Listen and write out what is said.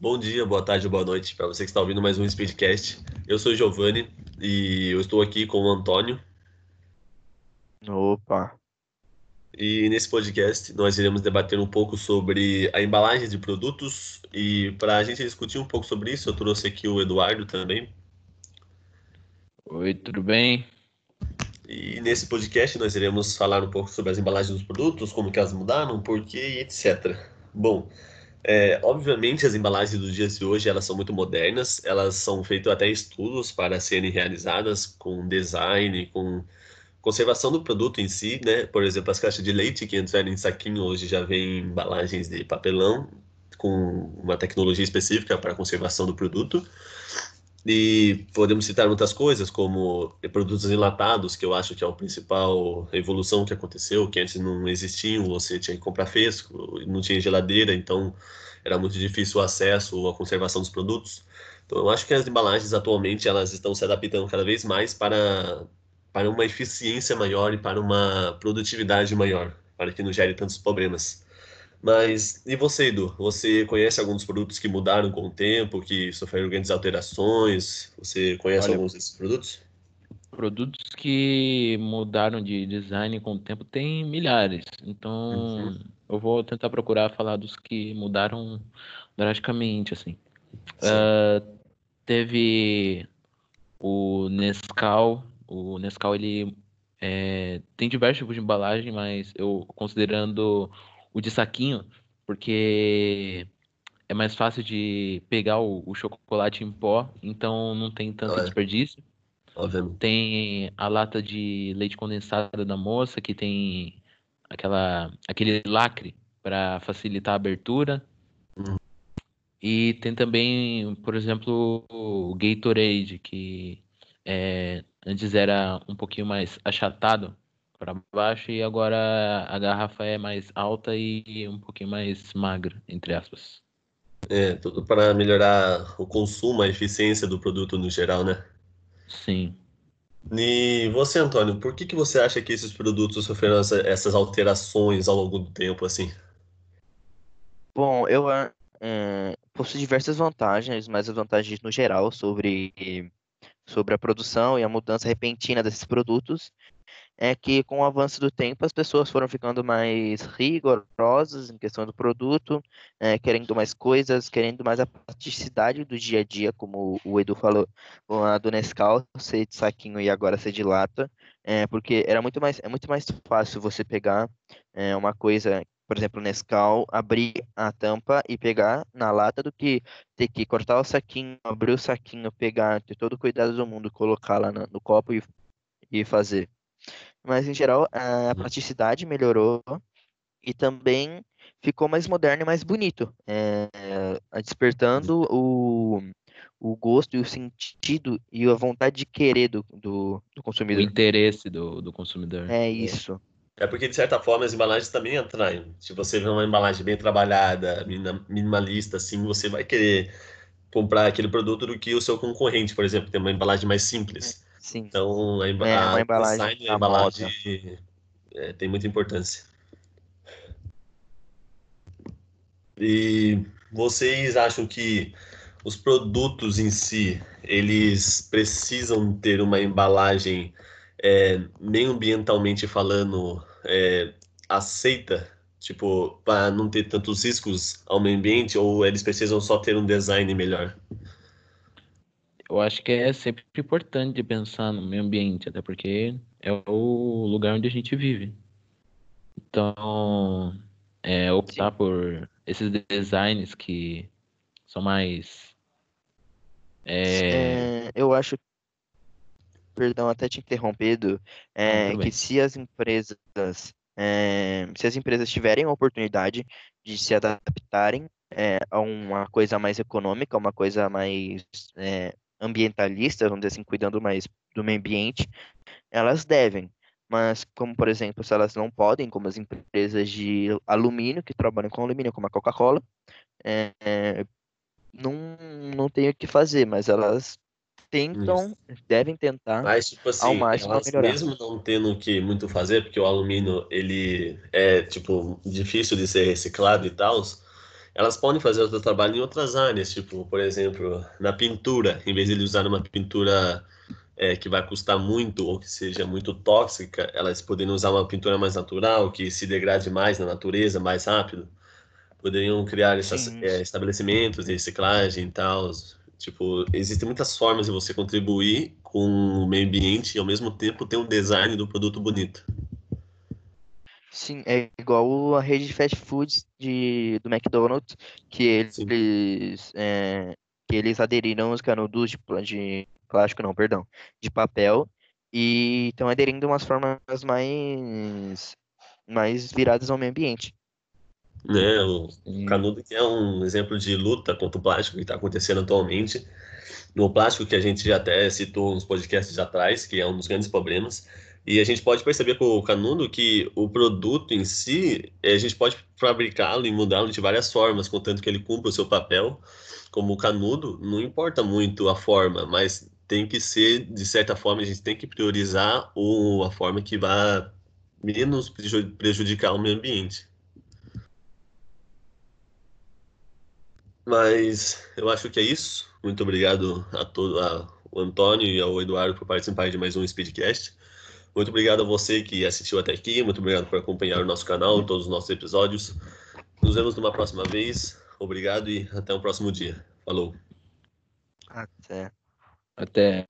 Bom dia, boa tarde, boa noite para você que está ouvindo mais um Speedcast. Eu sou o Giovanni e eu estou aqui com o Antônio. Opa! E nesse podcast nós iremos debater um pouco sobre a embalagem de produtos e para a gente discutir um pouco sobre isso eu trouxe aqui o Eduardo também. Oi, tudo bem? E nesse podcast nós iremos falar um pouco sobre as embalagens dos produtos, como que elas mudaram, por quê e etc. Bom, é, obviamente as embalagens dos dias de hoje elas são muito modernas, elas são feitas até estudos para serem realizadas com design, com conservação do produto em si, né? Por exemplo, as caixas de leite que entraram em saquinho hoje já vêm embalagens de papelão com uma tecnologia específica para conservação do produto. E podemos citar muitas coisas, como produtos enlatados, que eu acho que é a principal evolução que aconteceu, que antes não existiam, você tinha que comprar fresco, não tinha geladeira, então era muito difícil o acesso, a conservação dos produtos. Então eu acho que as embalagens atualmente elas estão se adaptando cada vez mais para, para uma eficiência maior e para uma produtividade maior, para que não gere tantos problemas. Mas e você, Edu? Você conhece alguns produtos que mudaram com o tempo, que sofreram grandes alterações? Você conhece Olha, alguns desses produtos? Produtos que mudaram de design com o tempo tem milhares. Então, uhum. eu vou tentar procurar falar dos que mudaram drasticamente, assim. Uh, teve o Nescau. O Nescau, ele é, tem diversos tipos de embalagem, mas eu considerando o de saquinho, porque é mais fácil de pegar o, o chocolate em pó, então não tem tanto é. desperdício. Obviamente. Tem a lata de leite condensado da moça, que tem aquela, aquele lacre para facilitar a abertura. Uhum. E tem também, por exemplo, o Gatorade, que é, antes era um pouquinho mais achatado, para baixo e agora a garrafa é mais alta e um pouquinho mais magra, entre aspas. É, tudo para melhorar o consumo, a eficiência do produto no geral, né? Sim. E você, Antônio, por que, que você acha que esses produtos sofreram essa, essas alterações ao longo do tempo, assim? Bom, eu é, possui diversas vantagens, mas as vantagens no geral sobre, sobre a produção e a mudança repentina desses produtos é que com o avanço do tempo as pessoas foram ficando mais rigorosas em questão do produto, é, querendo mais coisas, querendo mais a praticidade do dia a dia, como o Edu falou, a do Nescau ser de saquinho e agora ser de lata, é, porque era muito mais, é muito mais fácil você pegar é, uma coisa, por exemplo, Nescau, abrir a tampa e pegar na lata do que ter que cortar o saquinho, abrir o saquinho, pegar, ter todo o cuidado do mundo, colocar lá no, no copo e, e fazer. Mas, em geral, a uhum. praticidade melhorou e também ficou mais moderno e mais bonito, é, despertando o, o gosto e o sentido e a vontade de querer do, do, do consumidor. O interesse do, do consumidor. É isso. É porque, de certa forma, as embalagens também atraem. Se você vê uma embalagem bem trabalhada, minimalista, assim, você vai querer comprar aquele produto do que o seu concorrente, por exemplo, tem uma embalagem mais simples. Sim. Então, a, emba é, a, embalagem, design, a embalagem é, tem muita importância. E vocês acham que os produtos em si, eles precisam ter uma embalagem é, meio ambientalmente falando é, aceita, tipo, para não ter tantos riscos ao meio ambiente, ou eles precisam só ter um design melhor? Eu acho que é sempre importante pensar no meio ambiente, até porque é o lugar onde a gente vive. Então, é, optar Sim. por esses designs que são mais. É... É, eu acho. Perdão, até te interrompido. É, que se as empresas. É, se as empresas tiverem a oportunidade de se adaptarem é, a uma coisa mais econômica, uma coisa mais é, ambientalistas, vamos dizer assim, cuidando mais do meio ambiente, elas devem. Mas, como por exemplo, se elas não podem, como as empresas de alumínio, que trabalham com alumínio, como a Coca-Cola, é, é, não, não tem o que fazer, mas elas tentam, Isso. devem tentar mas, tipo assim, ao máximo elas melhorar. Mesmo não tendo que muito fazer, porque o alumínio ele é tipo difícil de ser reciclado e tal, elas podem fazer o trabalho em outras áreas, tipo, por exemplo, na pintura, em vez de usarem uma pintura é, que vai custar muito ou que seja muito tóxica, elas poderiam usar uma pintura mais natural, que se degrade mais na natureza, mais rápido. Poderiam criar esses é, estabelecimentos de reciclagem e tal. Tipo, existem muitas formas de você contribuir com o meio ambiente e ao mesmo tempo ter um design do produto bonito. Sim, é igual a rede de fast foods de, do McDonald's, que eles, é, que eles aderiram os canudos de, de plástico, não, perdão, de papel, e estão aderindo umas formas mais, mais viradas ao meio ambiente. Né, o canudo que é um exemplo de luta contra o plástico que está acontecendo atualmente. No plástico que a gente já até citou uns podcasts atrás, que é um dos grandes problemas, e a gente pode perceber com o canudo que o produto em si, eh, a gente pode fabricá-lo e mudá-lo de várias formas, contanto que ele cumpra o seu papel. Como canudo, não importa muito a forma, mas tem que ser, de certa forma, a gente tem que priorizar a forma que vai menos prejudicar o meio ambiente. Mas eu acho que é isso. Muito obrigado a todo a, o Antônio e ao Eduardo por participar de mais um Speedcast. Muito obrigado a você que assistiu até aqui. Muito obrigado por acompanhar o nosso canal, todos os nossos episódios. Nos vemos numa próxima vez. Obrigado e até o próximo dia. Falou. Até. Até.